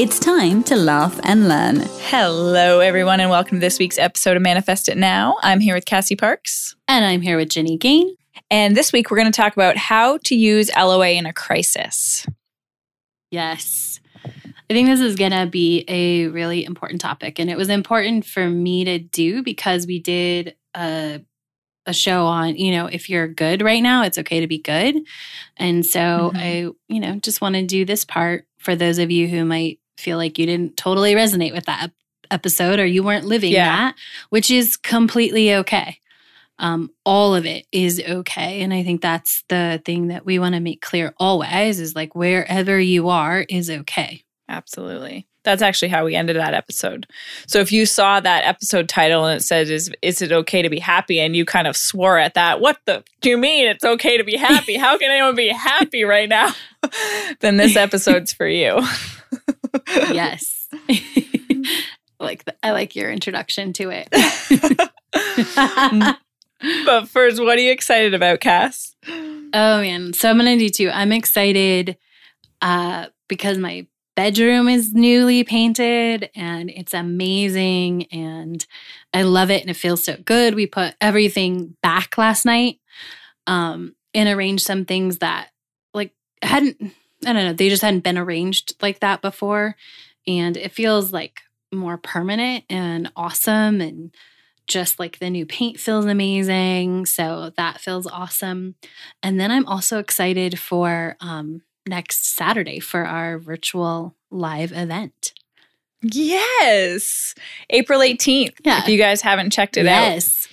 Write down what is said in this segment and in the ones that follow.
It's time to laugh and learn. Hello, everyone, and welcome to this week's episode of Manifest It Now. I'm here with Cassie Parks. And I'm here with Ginny Gain. And this week, we're going to talk about how to use LOA in a crisis. Yes. I think this is going to be a really important topic. And it was important for me to do because we did a, a show on, you know, if you're good right now, it's okay to be good. And so mm-hmm. I, you know, just want to do this part for those of you who might feel like you didn't totally resonate with that episode or you weren't living yeah. that, which is completely okay. Um, all of it is okay. And I think that's the thing that we want to make clear always is like wherever you are is okay. Absolutely. That's actually how we ended that episode. So if you saw that episode title and it says is is it okay to be happy and you kind of swore at that, what the do you mean it's okay to be happy? How can anyone be happy right now? then this episode's for you. Yes. like the, I like your introduction to it. but first, what are you excited about, Cass? Oh man, so I'm gonna do two. I'm excited uh, because my bedroom is newly painted and it's amazing and I love it and it feels so good. We put everything back last night um, and arranged some things that like hadn't I don't know, they just hadn't been arranged like that before and it feels like more permanent and awesome and just like the new paint feels amazing. So that feels awesome. And then I'm also excited for um next Saturday for our virtual live event. Yes. April 18th. Yeah. If you guys haven't checked it yes. out. Yes.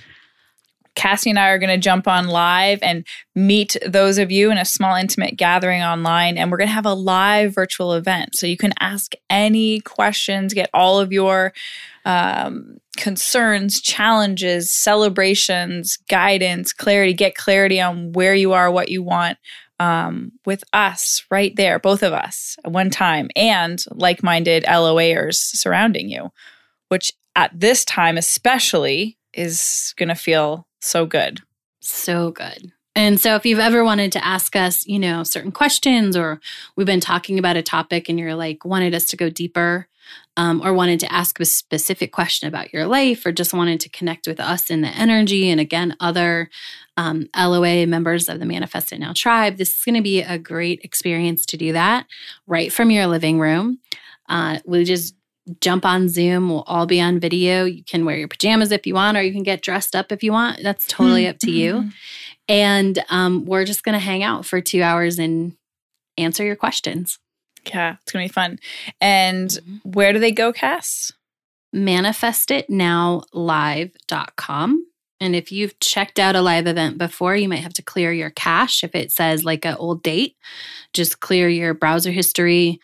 Cassie and I are going to jump on live and meet those of you in a small, intimate gathering online. And we're going to have a live virtual event. So you can ask any questions, get all of your um, concerns, challenges, celebrations, guidance, clarity, get clarity on where you are, what you want um, with us right there, both of us at one time, and like minded LOAers surrounding you, which at this time, especially, is going to feel so good. So good. And so, if you've ever wanted to ask us, you know, certain questions, or we've been talking about a topic and you're like, wanted us to go deeper, um, or wanted to ask a specific question about your life, or just wanted to connect with us in the energy, and again, other um, LOA members of the Manifest It Now tribe, this is going to be a great experience to do that right from your living room. Uh, we just jump on Zoom. We'll all be on video. You can wear your pajamas if you want, or you can get dressed up if you want. That's totally up to you. Mm-hmm. And um, we're just going to hang out for two hours and answer your questions. Yeah, it's going to be fun. And mm-hmm. where do they go, Cass? manifestitnowlive.com. And if you've checked out a live event before, you might have to clear your cache. If it says like an old date, just clear your browser history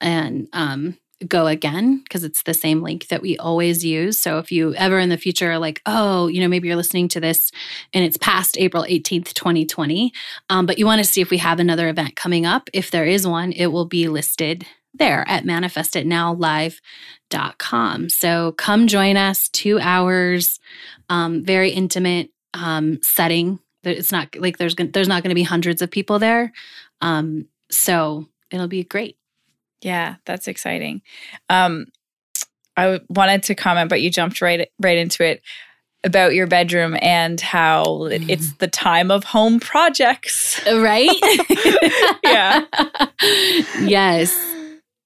and um, go again because it's the same link that we always use. So if you ever in the future are like, oh, you know, maybe you're listening to this and it's past April 18th, 2020, um, but you want to see if we have another event coming up, if there is one, it will be listed there at manifestitnowlive.com. So come join us, two hours, um, very intimate um, setting. It's not like there's gonna, there's not going to be hundreds of people there, um, so it'll be great. Yeah, that's exciting. Um, I wanted to comment, but you jumped right right into it about your bedroom and how mm. it's the time of home projects. Right? yeah. yes.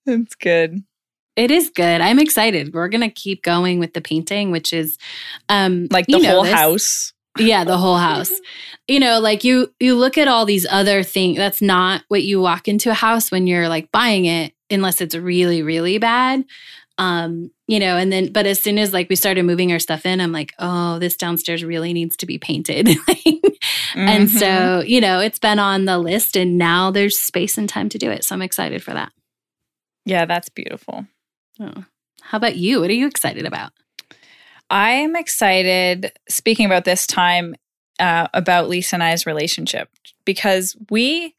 That's good. It is good. I'm excited. We're gonna keep going with the painting, which is um like the whole house. Yeah, the whole house. you know, like you you look at all these other things. That's not what you walk into a house when you're like buying it, unless it's really, really bad. Um, you know, and then but as soon as like we started moving our stuff in, I'm like, oh, this downstairs really needs to be painted. mm-hmm. And so, you know, it's been on the list and now there's space and time to do it. So I'm excited for that. Yeah, that's beautiful. Oh. How about you? What are you excited about? I'm excited, speaking about this time, uh, about Lisa and I's relationship because we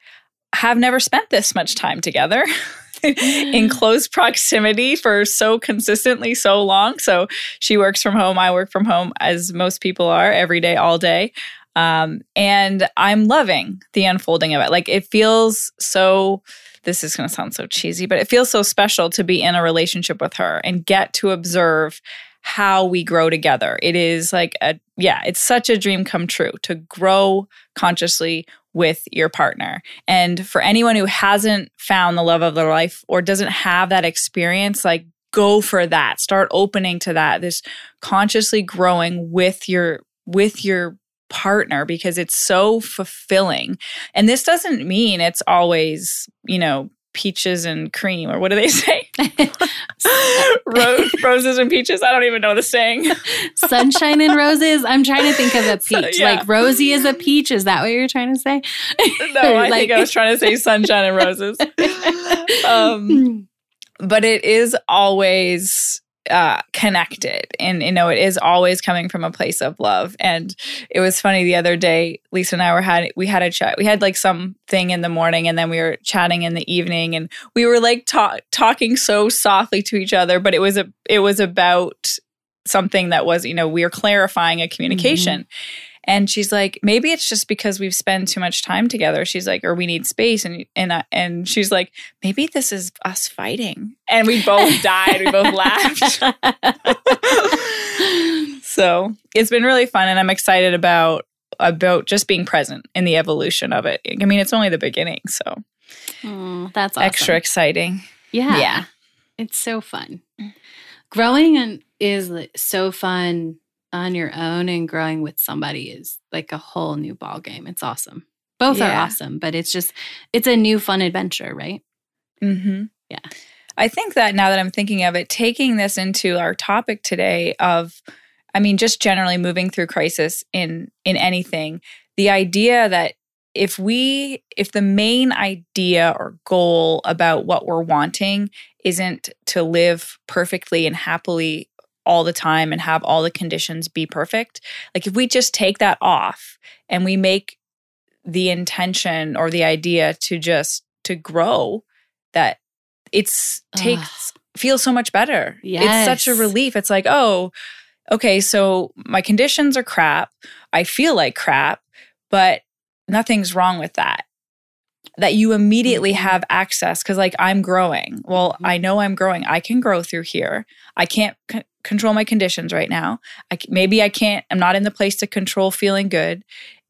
have never spent this much time together. in close proximity for so consistently so long. So she works from home, I work from home, as most people are every day, all day. Um, and I'm loving the unfolding of it. Like it feels so. This is going to sound so cheesy, but it feels so special to be in a relationship with her and get to observe how we grow together. It is like a, yeah, it's such a dream come true to grow consciously with your partner. And for anyone who hasn't found the love of their life or doesn't have that experience, like go for that. Start opening to that. This consciously growing with your with your partner because it's so fulfilling. And this doesn't mean it's always, you know, peaches and cream, or what do they say? Rose, roses and peaches. I don't even know the saying. Sunshine and roses. I'm trying to think of a peach. So, yeah. Like Rosie is a peach. Is that what you're trying to say? no, I like, think I was trying to say sunshine and roses. Um, but it is always uh, connected. And you know it is always coming from a place of love. And it was funny the other day lisa and i were had we had a chat we had like something in the morning and then we were chatting in the evening and we were like talk, talking so softly to each other but it was a it was about something that was you know we were clarifying a communication. Mm-hmm. And she's like, maybe it's just because we've spent too much time together. She's like, or we need space. And and uh, and she's like, maybe this is us fighting. And we both died. We both laughed. so it's been really fun, and I'm excited about about just being present in the evolution of it. I mean, it's only the beginning, so oh, that's awesome. extra exciting. Yeah, yeah, it's so fun. Growing and is so fun on your own and growing with somebody is like a whole new ball game. It's awesome. Both yeah. are awesome, but it's just it's a new fun adventure, right? Mm-hmm. Yeah. I think that now that I'm thinking of it, taking this into our topic today of I mean, just generally moving through crisis in in anything, the idea that if we if the main idea or goal about what we're wanting isn't to live perfectly and happily all the time and have all the conditions be perfect. Like if we just take that off and we make the intention or the idea to just to grow that it's takes Ugh. feels so much better. Yes. It's such a relief. It's like, oh, okay, so my conditions are crap. I feel like crap, but nothing's wrong with that that you immediately mm-hmm. have access because like i'm growing well mm-hmm. i know i'm growing i can grow through here i can't control my conditions right now. I, maybe i can't i'm not in the place to control feeling good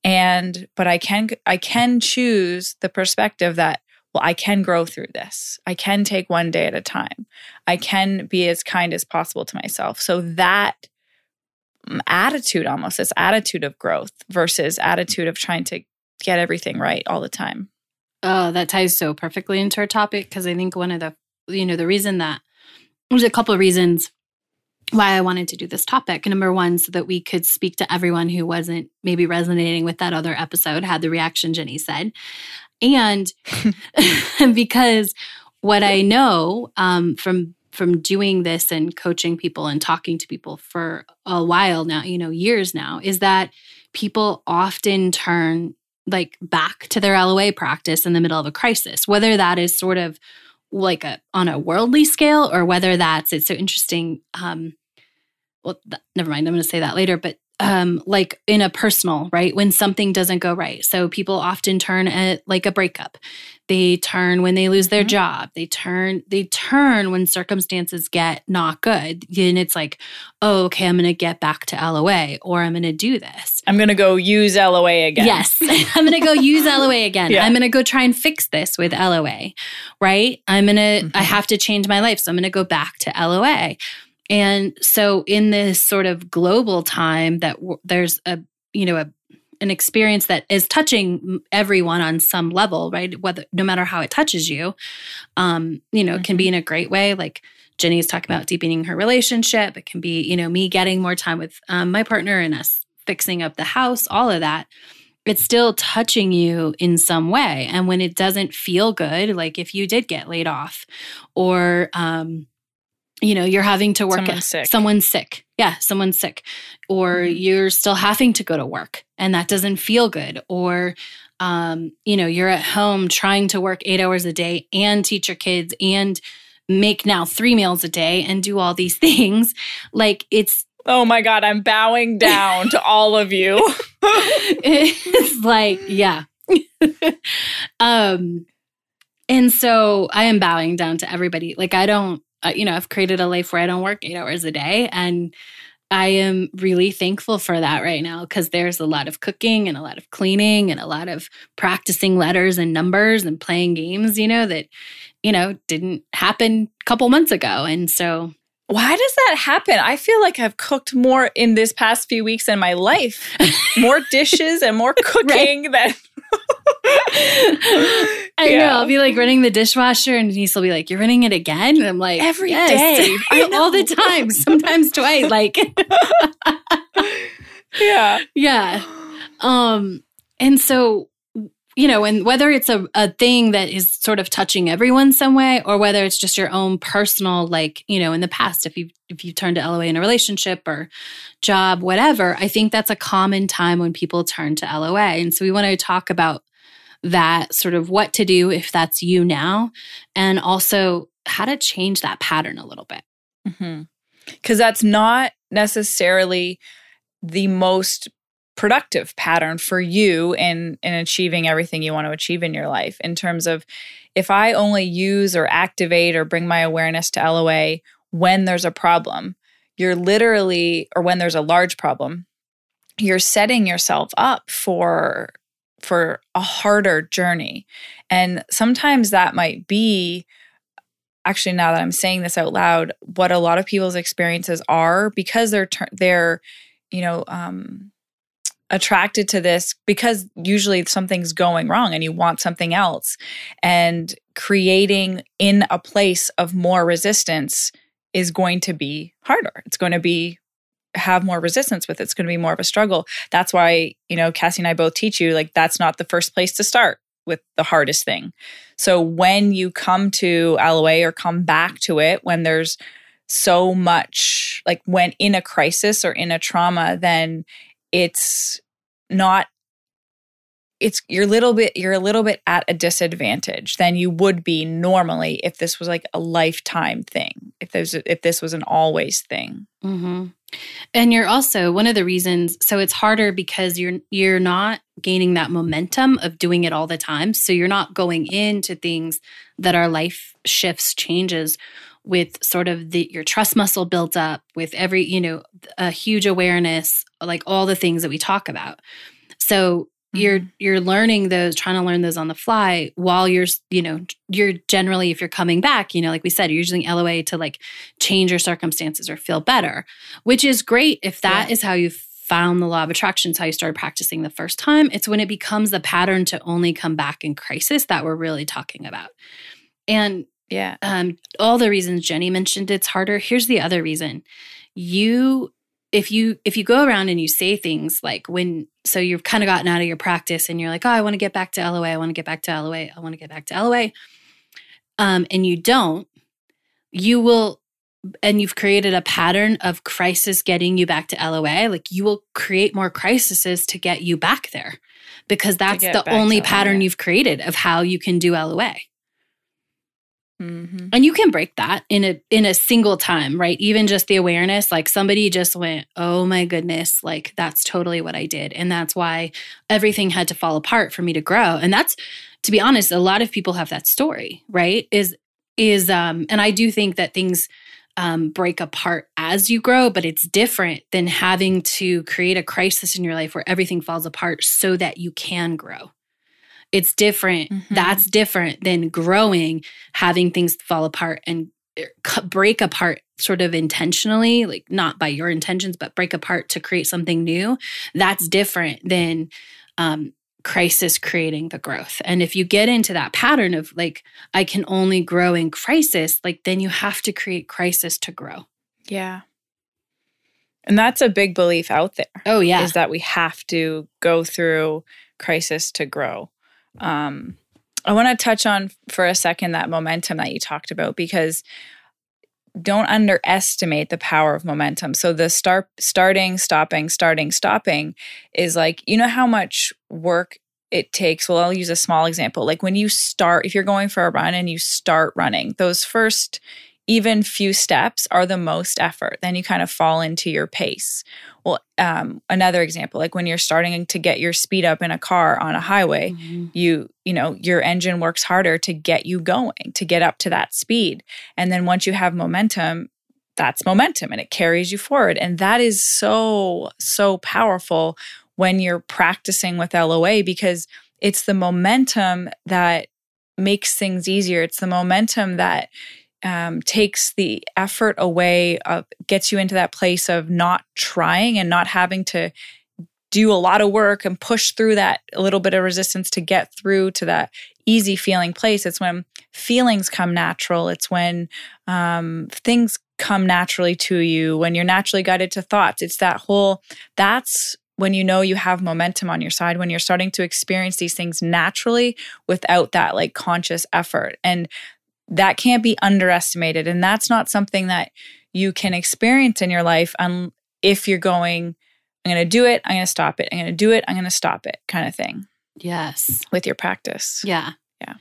and but i can i can choose the perspective that well i can grow through this. I can take one day at a time. I can be as kind as possible to myself. So that mm, attitude almost this attitude of growth versus attitude of trying to get everything right all the time. Oh, that ties so perfectly into our topic because I think one of the, you know, the reason that there's a couple of reasons why I wanted to do this topic. Number one, so that we could speak to everyone who wasn't maybe resonating with that other episode, had the reaction Jenny said. And because what I know um, from from doing this and coaching people and talking to people for a while now, you know, years now, is that people often turn like back to their LOA practice in the middle of a crisis, whether that is sort of like a on a worldly scale or whether that's it's so interesting. Um, well, th- never mind. I'm going to say that later, but um, like in a personal, right? When something doesn't go right. So people often turn at like a breakup. They turn when they lose their mm-hmm. job. They turn, they turn when circumstances get not good. And it's like, oh, okay, I'm going to get back to LOA or I'm going to do this. I'm going to go use LOA again. Yes. I'm going to go use LOA again. Yeah. I'm going to go try and fix this with LOA, right? I'm going to, mm-hmm. I have to change my life. So I'm going to go back to LOA. And so in this sort of global time that w- there's a, you know, a, an experience that is touching everyone on some level, right? Whether no matter how it touches you, um, you know, mm-hmm. it can be mm-hmm. in a great way. Like Jenny is talking about deepening her relationship. It can be, you know, me getting more time with um, my partner and us fixing up the house, all of that. It's still touching you in some way. And when it doesn't feel good, like if you did get laid off or, um, you know, you're having to work. Someone's sick. Someone's sick. Yeah, someone's sick. Or mm-hmm. you're still having to go to work and that doesn't feel good. Or, um, you know, you're at home trying to work eight hours a day and teach your kids and make now three meals a day and do all these things. Like it's Oh my God, I'm bowing down to all of you. it's like, yeah. um, and so I am bowing down to everybody. Like, I don't, uh, you know, I've created a life where I don't work eight hours a day. And I am really thankful for that right now because there's a lot of cooking and a lot of cleaning and a lot of practicing letters and numbers and playing games, you know, that, you know, didn't happen a couple months ago. And so why does that happen? I feel like I've cooked more in this past few weeks in my life. more dishes and more cooking than I yeah. know. I'll be like running the dishwasher and Denise will be like, You're running it again? And I'm like, Every yes. day, all the time, sometimes twice. Like Yeah. Yeah. Um, and so you know, and whether it's a, a thing that is sort of touching everyone some way, or whether it's just your own personal, like, you know, in the past, if you if you turned to LOA in a relationship or job, whatever, I think that's a common time when people turn to LOA. And so we want to talk about that sort of what to do if that's you now, and also how to change that pattern a little bit. Because mm-hmm. that's not necessarily the most productive pattern for you in in achieving everything you want to achieve in your life in terms of if i only use or activate or bring my awareness to LOA when there's a problem you're literally or when there's a large problem you're setting yourself up for for a harder journey. And sometimes that might be actually now that i'm saying this out loud what a lot of people's experiences are because they're they're you know um attracted to this because usually something's going wrong and you want something else. And creating in a place of more resistance is going to be harder. It's going to be have more resistance with it. It's going to be more of a struggle. That's why, you know, Cassie and I both teach you like that's not the first place to start with the hardest thing. So when you come to LOA or come back to it when there's so much like when in a crisis or in a trauma, then it's not it's you're a little bit you're a little bit at a disadvantage than you would be normally if this was like a lifetime thing if there's if this was an always thing mm-hmm. and you're also one of the reasons so it's harder because you're you're not gaining that momentum of doing it all the time so you're not going into things that are life shifts changes with sort of the your trust muscle built up with every you know a huge awareness like all the things that we talk about so mm-hmm. you're you're learning those trying to learn those on the fly while you're you know you're generally if you're coming back you know like we said you're using loa to like change your circumstances or feel better which is great if that yeah. is how you found the law of attraction how you started practicing the first time it's when it becomes the pattern to only come back in crisis that we're really talking about and yeah. Um, all the reasons Jenny mentioned it's harder. Here's the other reason. You if you if you go around and you say things like when so you've kind of gotten out of your practice and you're like, oh, I want to get back to LOA, I want to get back to LOA, I want to get back to LOA. Um, and you don't, you will and you've created a pattern of crisis getting you back to LOA, like you will create more crises to get you back there because that's the only pattern you've created of how you can do LOA. Mm-hmm. And you can break that in a in a single time, right? Even just the awareness, like somebody just went, "Oh my goodness, like that's totally what I did." And that's why everything had to fall apart for me to grow. And that's to be honest, a lot of people have that story, right? Is is um and I do think that things um, break apart as you grow, but it's different than having to create a crisis in your life where everything falls apart so that you can grow. It's different. Mm-hmm. That's different than growing, having things fall apart and er, break apart sort of intentionally, like not by your intentions, but break apart to create something new. That's different than um, crisis creating the growth. And if you get into that pattern of like, I can only grow in crisis, like then you have to create crisis to grow. Yeah. And that's a big belief out there. Oh, yeah. Is that we have to go through crisis to grow. Um, I want to touch on for a second that momentum that you talked about because don't underestimate the power of momentum. So the start starting, stopping, starting, stopping is like, you know how much work it takes. Well, I'll use a small example. Like when you start, if you're going for a run and you start running, those first even few steps are the most effort. Then you kind of fall into your pace. Well, um, another example, like when you're starting to get your speed up in a car on a highway, mm-hmm. you you know your engine works harder to get you going, to get up to that speed, and then once you have momentum, that's momentum, and it carries you forward, and that is so so powerful when you're practicing with LOA because it's the momentum that makes things easier. It's the momentum that um, takes the effort away, of, gets you into that place of not trying and not having to do a lot of work and push through that little bit of resistance to get through to that easy feeling place. It's when feelings come natural. It's when um, things come naturally to you, when you're naturally guided to thoughts. It's that whole, that's when you know you have momentum on your side, when you're starting to experience these things naturally without that like conscious effort. And that can't be underestimated. And that's not something that you can experience in your life um, if you're going, I'm going to do it, I'm going to stop it, I'm going to do it, I'm going to stop it kind of thing. Yes. With your practice. Yeah. Yeah.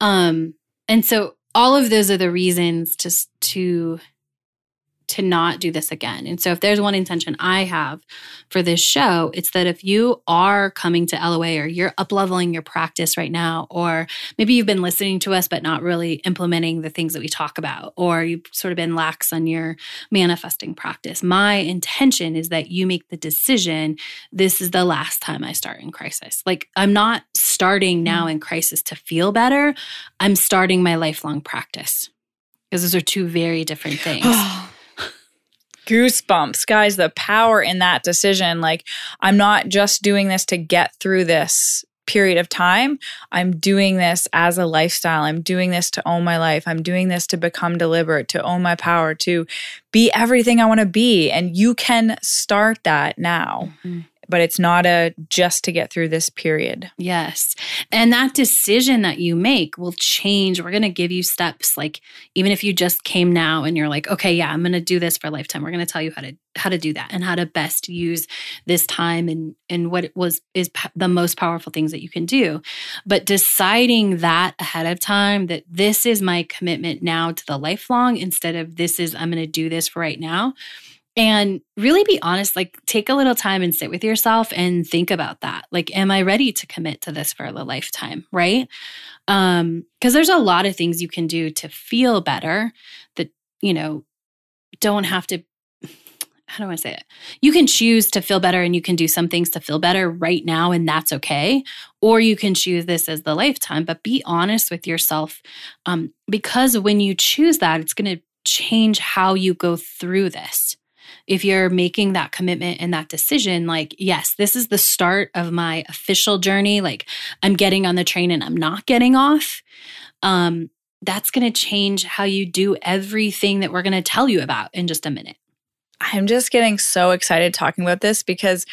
Um, and so all of those are the reasons to to to not do this again. And so, if there's one intention I have for this show, it's that if you are coming to LOA or you're up leveling your practice right now, or maybe you've been listening to us but not really implementing the things that we talk about, or you've sort of been lax on your manifesting practice, my intention is that you make the decision this is the last time I start in crisis. Like, I'm not starting now mm. in crisis to feel better, I'm starting my lifelong practice because those are two very different things. goosebumps. Guys the power in that decision. Like i'm not just doing this to get through this period of time. I'm doing this as a lifestyle. I'm doing this to own my life. I'm doing this to become deliberate to own my power to be everything i want to be. And you can start that now. Mm-hmm but it's not a just to get through this period. Yes. And that decision that you make will change. We're going to give you steps like even if you just came now and you're like, "Okay, yeah, I'm going to do this for a lifetime." We're going to tell you how to how to do that and how to best use this time and and what was is the most powerful things that you can do. But deciding that ahead of time that this is my commitment now to the lifelong instead of this is I'm going to do this for right now and really be honest like take a little time and sit with yourself and think about that like am i ready to commit to this for a lifetime right um because there's a lot of things you can do to feel better that you know don't have to how do I say it? You can choose to feel better and you can do some things to feel better right now, and that's okay. Or you can choose this as the lifetime, but be honest with yourself um, because when you choose that, it's going to change how you go through this if you're making that commitment and that decision, like, yes, this is the start of my official journey, like I'm getting on the train and I'm not getting off, um, that's going to change how you do everything that we're going to tell you about in just a minute. I'm just getting so excited talking about this because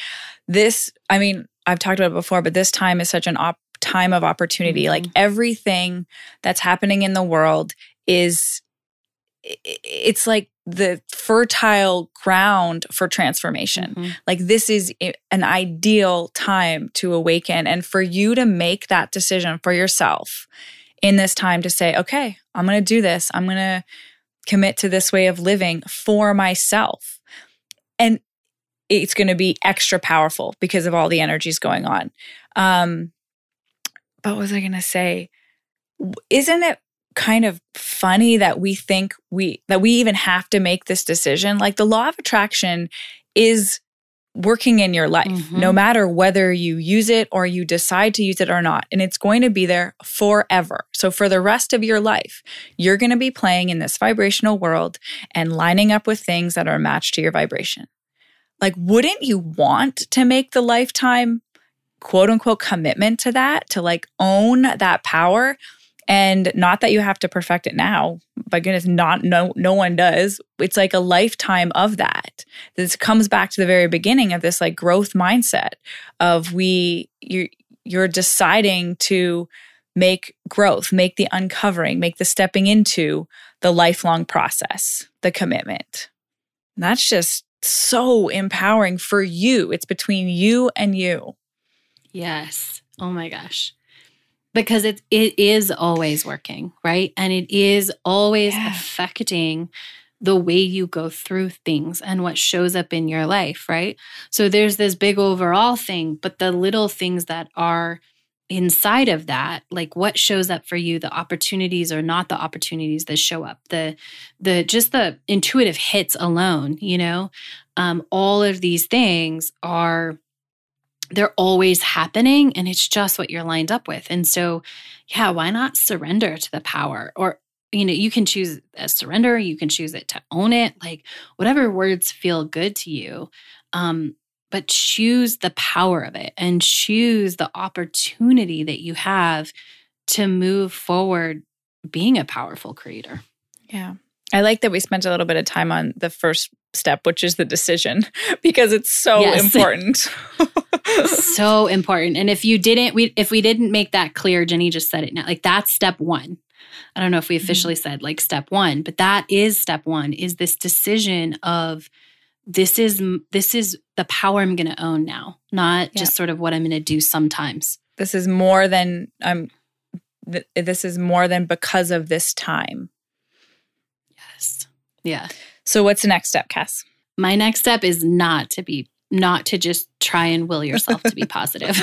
this, I mean, I've talked about it before, but this time is such an op- time of opportunity. Mm-hmm. Like everything that's happening in the world is it's like the fertile ground for transformation. Mm-hmm. Like this is an ideal time to awaken and for you to make that decision for yourself in this time to say, okay, I'm going to do this. I'm going to commit to this way of living for myself. And it's going to be extra powerful because of all the energies going on. Um, but what was I going to say? Isn't it kind of funny that we think we that we even have to make this decision. Like the law of attraction is working in your life mm-hmm. no matter whether you use it or you decide to use it or not and it's going to be there forever. So for the rest of your life you're going to be playing in this vibrational world and lining up with things that are matched to your vibration. Like wouldn't you want to make the lifetime quote unquote commitment to that to like own that power and not that you have to perfect it now. By goodness, not no no one does. It's like a lifetime of that. This comes back to the very beginning of this like growth mindset of we you you're deciding to make growth, make the uncovering, make the stepping into the lifelong process, the commitment. And that's just so empowering for you. It's between you and you. Yes. Oh my gosh. Because it it is always working, right? And it is always yeah. affecting the way you go through things and what shows up in your life, right? So there's this big overall thing, but the little things that are inside of that like what shows up for you the opportunities or not the opportunities that show up the the just the intuitive hits alone you know um all of these things are they're always happening and it's just what you're lined up with and so yeah why not surrender to the power or you know you can choose a surrender you can choose it to own it like whatever words feel good to you um but choose the power of it and choose the opportunity that you have to move forward being a powerful creator. Yeah. I like that we spent a little bit of time on the first step, which is the decision, because it's so yes. important. so important. And if you didn't, we if we didn't make that clear, Jenny just said it now. Like that's step one. I don't know if we mm-hmm. officially mm-hmm. said like step one, but that is step one is this decision of this is this is the power I'm going to own now, not yeah. just sort of what I'm going to do sometimes. This is more than I'm th- this is more than because of this time. Yes. Yeah. So what's the next step, Cass? My next step is not to be not to just try and will yourself to be positive.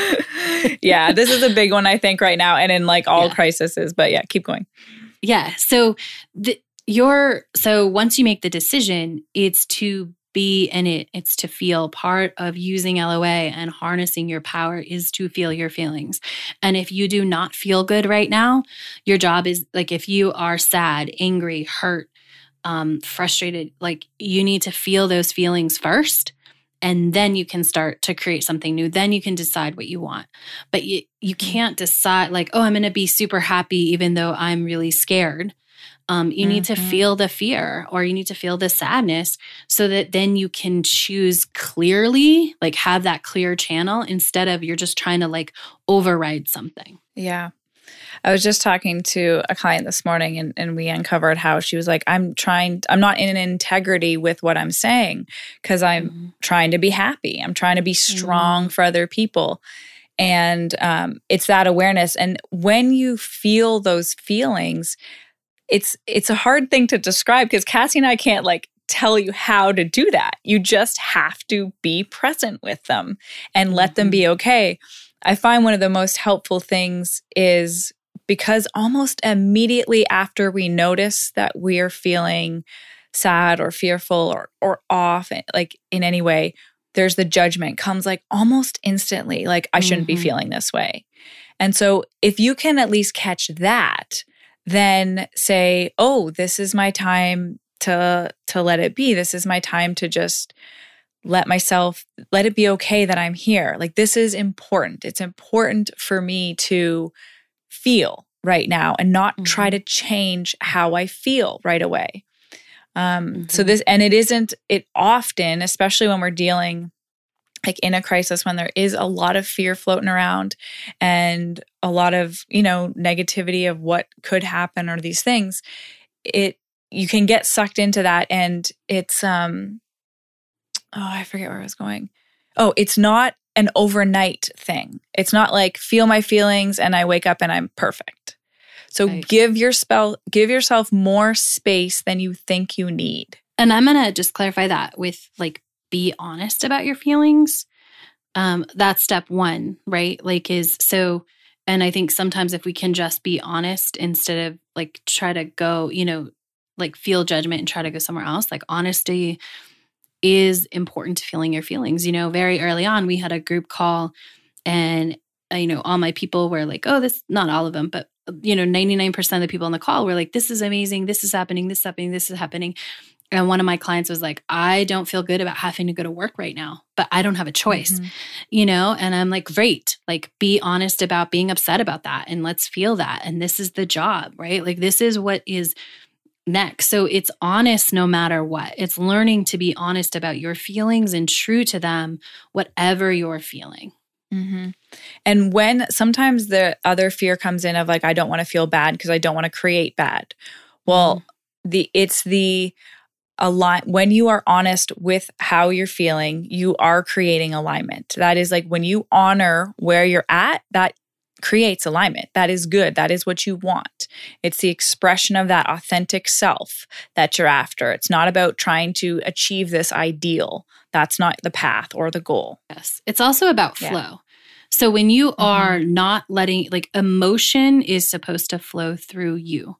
yeah, this is a big one I think right now and in like all yeah. crises, but yeah, keep going. Yeah. So the your so once you make the decision, it's to be in it. It's to feel. Part of using LOA and harnessing your power is to feel your feelings. And if you do not feel good right now, your job is like if you are sad, angry, hurt, um, frustrated, like you need to feel those feelings first. And then you can start to create something new. Then you can decide what you want. But you, you mm. can't decide, like, oh, I'm going to be super happy even though I'm really scared um, you mm-hmm. need to mm-hmm. feel the fear or you need to feel the sadness so that then you can choose clearly, like have that clear channel instead of you're just trying to like override something. Yeah. I was just talking to a client this morning and, and we uncovered how she was like, I'm trying, I'm not in integrity with what I'm saying because I'm mm-hmm. trying to be happy. I'm trying to be strong mm-hmm. for other people. And um, it's that awareness. And when you feel those feelings, it's it's a hard thing to describe because Cassie and I can't like tell you how to do that. You just have to be present with them and let them be mm-hmm. okay. I find one of the most helpful things is because almost immediately after we notice that we're feeling sad or fearful or or off eh, like in any way, there's the judgment comes like almost instantly like I shouldn't mm-hmm. be feeling this way. And so if you can at least catch that, then say, "Oh, this is my time to to let it be. This is my time to just let myself let it be okay that I'm here. Like this is important. It's important for me to feel right now and not mm-hmm. try to change how I feel right away. Um, mm-hmm. So this, and it isn't, it often, especially when we're dealing like in a crisis when there is a lot of fear floating around and a lot of you know negativity of what could happen or these things it you can get sucked into that and it's um oh i forget where i was going oh it's not an overnight thing it's not like feel my feelings and i wake up and i'm perfect so right. give your spell give yourself more space than you think you need and i'm gonna just clarify that with like be honest about your feelings. Um, that's step one, right? Like, is so, and I think sometimes if we can just be honest instead of like try to go, you know, like feel judgment and try to go somewhere else, like honesty is important to feeling your feelings. You know, very early on, we had a group call and, uh, you know, all my people were like, oh, this, not all of them, but, you know, 99% of the people on the call were like, this is amazing. This is happening. This is happening. This is happening. And one of my clients was like, I don't feel good about having to go to work right now, but I don't have a choice, mm-hmm. you know? And I'm like, great, like be honest about being upset about that and let's feel that. And this is the job, right? Like, this is what is next. So it's honest no matter what. It's learning to be honest about your feelings and true to them, whatever you're feeling. Mm-hmm. And when sometimes the other fear comes in of like, I don't want to feel bad because I don't want to create bad. Well, mm-hmm the it's the align when you are honest with how you're feeling, you are creating alignment. That is like when you honor where you're at, that creates alignment. That is good. That is what you want. It's the expression of that authentic self that you're after. It's not about trying to achieve this ideal. That's not the path or the goal. Yes. It's also about flow. Yeah. So when you are mm-hmm. not letting, like, emotion is supposed to flow through you.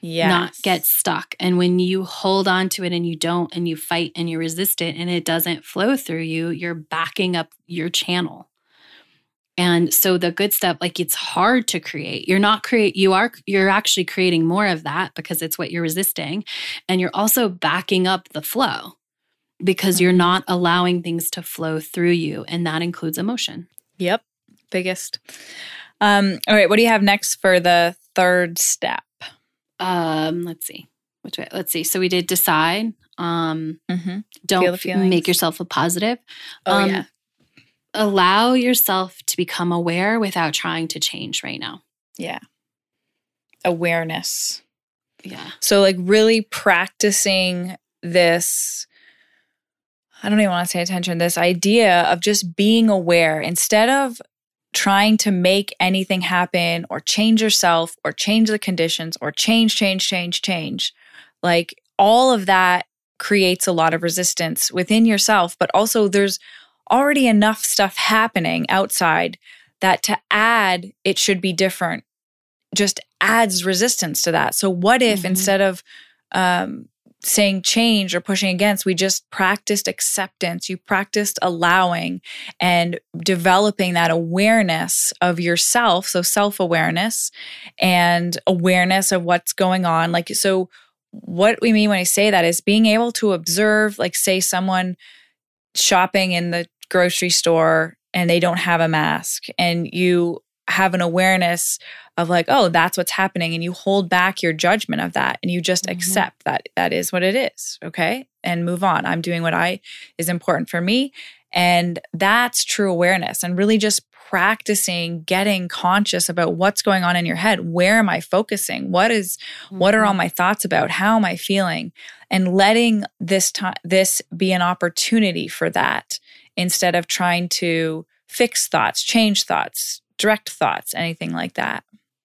Yes. Not get stuck. And when you hold on to it and you don't, and you fight and you resist it and it doesn't flow through you, you're backing up your channel. And so the good stuff, like it's hard to create. You're not create, you are, you're actually creating more of that because it's what you're resisting. And you're also backing up the flow because mm-hmm. you're not allowing things to flow through you. And that includes emotion. Yep. Biggest. Um, all right. What do you have next for the third step? Um, let's see. Which way? Let's see. So we did decide. Um, mm-hmm. don't make yourself a positive. Oh um, yeah. Allow yourself to become aware without trying to change right now. Yeah. Awareness. Yeah. So like really practicing this I don't even want to say attention, this idea of just being aware instead of trying to make anything happen or change yourself or change the conditions or change, change, change, change. Like all of that creates a lot of resistance within yourself, but also there's already enough stuff happening outside that to add it should be different just adds resistance to that. So what if mm-hmm. instead of um, saying change or pushing against. We just practiced acceptance. You practiced allowing and developing that awareness of yourself. So, self awareness and awareness of what's going on. Like, so what we mean when I say that is being able to observe, like, say, someone shopping in the grocery store and they don't have a mask, and you have an awareness of like oh that's what's happening. And you hold back your judgment of that. And you just mm-hmm. accept that that is what it is okay? And move on. I'm doing what i is important for me. And that's true awareness and really just practicing getting conscious about what's going on in your head. Where am i focusing? What is, mm-hmm. what are all mm-hmm. my thoughts about? How am i feeling? And letting this time this be an opportunity for that instead of trying to fix thoughts change thoughts direct thoughts, anything like that.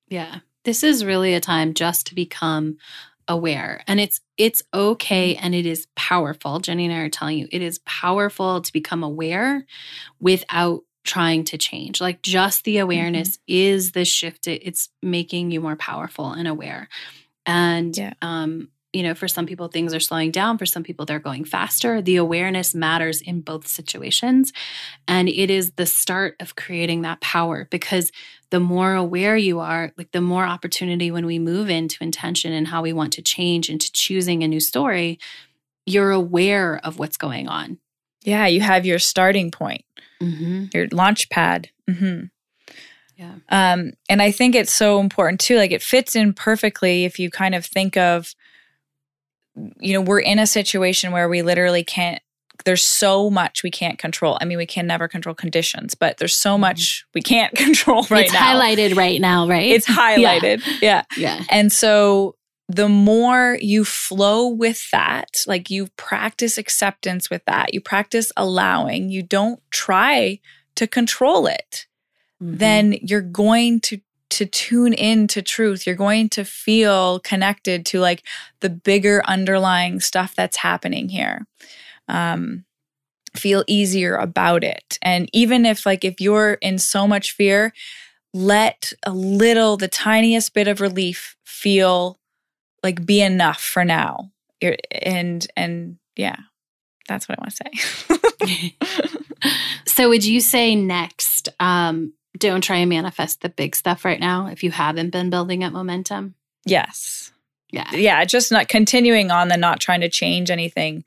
Yeah. This is really a time just to become aware. And it's it's okay and it is powerful. Jenny and I are telling you, it is powerful to become aware without trying to change. Like just the awareness mm-hmm. is the shift. it's making you more powerful and aware. And yeah. um you know, for some people, things are slowing down. For some people, they're going faster. The awareness matters in both situations. And it is the start of creating that power because the more aware you are, like the more opportunity when we move into intention and how we want to change into choosing a new story, you're aware of what's going on. Yeah, you have your starting point, mm-hmm. your launch pad. Mm-hmm. Yeah. Um, and I think it's so important too. Like it fits in perfectly if you kind of think of you know, we're in a situation where we literally can't there's so much we can't control. I mean, we can never control conditions, but there's so mm-hmm. much we can't control right it's now. It's highlighted right now, right? It's highlighted. Yeah. yeah. Yeah. And so the more you flow with that, like you practice acceptance with that, you practice allowing, you don't try to control it, mm-hmm. then you're going to to tune in to truth. You're going to feel connected to like the bigger underlying stuff that's happening here. Um, feel easier about it. And even if like if you're in so much fear, let a little, the tiniest bit of relief feel like be enough for now. You're, and and yeah, that's what I want to say. so would you say next um don't try and manifest the big stuff right now if you haven't been building up momentum. Yes. Yeah. Yeah. Just not continuing on the not trying to change anything.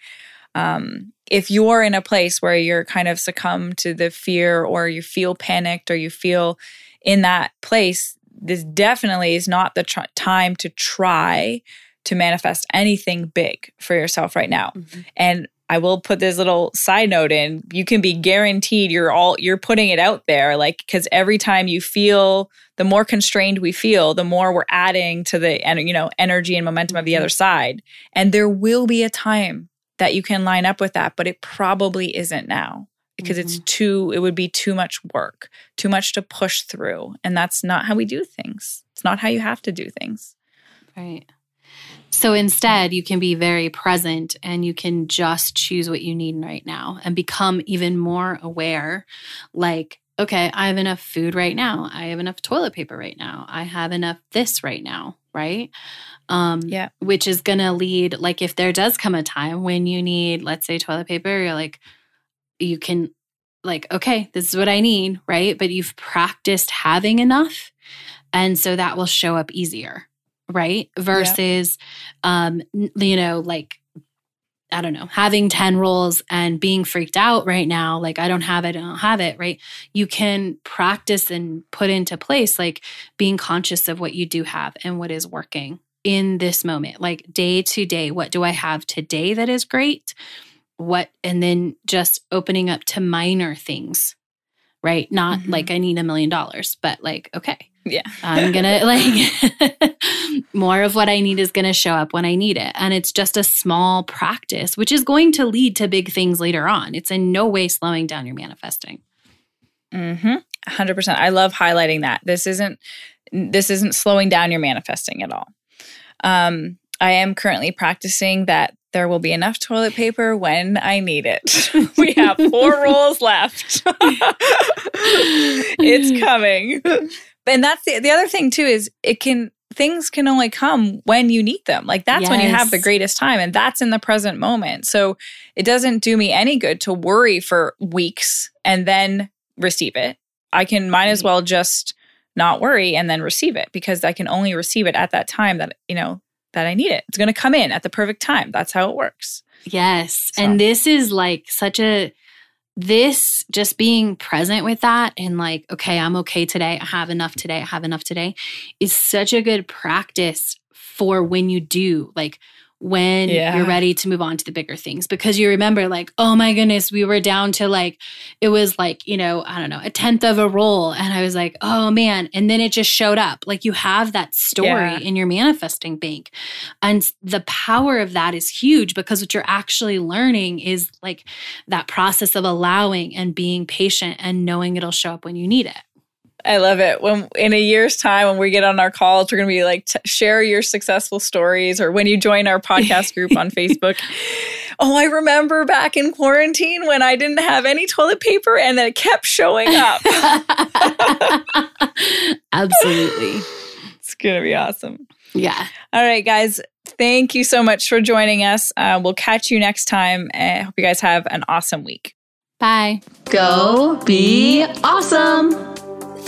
Um, if you're in a place where you're kind of succumb to the fear or you feel panicked or you feel in that place, this definitely is not the tr- time to try to manifest anything big for yourself right now. Mm-hmm. And I will put this little side note in. You can be guaranteed you're all you're putting it out there like cuz every time you feel the more constrained we feel, the more we're adding to the you know energy and momentum of the other mm-hmm. side. And there will be a time that you can line up with that, but it probably isn't now because mm-hmm. it's too it would be too much work, too much to push through, and that's not how we do things. It's not how you have to do things. Right. So instead, you can be very present and you can just choose what you need right now and become even more aware. Like, okay, I have enough food right now. I have enough toilet paper right now. I have enough this right now. Right. Um, yeah. Which is going to lead, like, if there does come a time when you need, let's say, toilet paper, you're like, you can, like, okay, this is what I need. Right. But you've practiced having enough. And so that will show up easier right? Versus, yeah. um, you know, like, I don't know, having 10 rolls and being freaked out right now, like, I don't have it, I don't have it, right? You can practice and put into place, like, being conscious of what you do have and what is working in this moment, like day to day. What do I have today that is great? What, and then just opening up to minor things, right? Not mm-hmm. like I need a million dollars, but like, okay, yeah. I'm going to like more of what I need is going to show up when I need it. And it's just a small practice, which is going to lead to big things later on. It's in no way slowing down your manifesting. Mm Mhm. 100%. I love highlighting that. This isn't this isn't slowing down your manifesting at all. Um I am currently practicing that there will be enough toilet paper when I need it. we have four rolls left. it's coming and that's the, the other thing too is it can things can only come when you need them. Like that's yes. when you have the greatest time and that's in the present moment. So it doesn't do me any good to worry for weeks and then receive it. I can might as well just not worry and then receive it because I can only receive it at that time that, you know, that I need it. It's going to come in at the perfect time. That's how it works. Yes. So. And this is like such a this just being present with that and like, okay, I'm okay today. I have enough today. I have enough today is such a good practice for when you do like when yeah. you're ready to move on to the bigger things. Because you remember like oh my goodness we were down to like it was like you know i don't know a tenth of a roll. And i was like oh man. And then it just showed up. Like you have that story yeah. in your manifesting bank. And the power of that is huge because what you're actually learning is like that process of allowing and being patient and knowing it'll show up when you need it I love it. When in a year's time, when we get on our calls, we're going to be like, t- share your successful stories, or when you join our podcast group on Facebook. Oh, I remember back in quarantine when I didn't have any toilet paper, and then it kept showing up. Absolutely, it's going to be awesome. Yeah. All right, guys. Thank you so much for joining us. Uh, we'll catch you next time. I hope you guys have an awesome week. Bye. Go be awesome.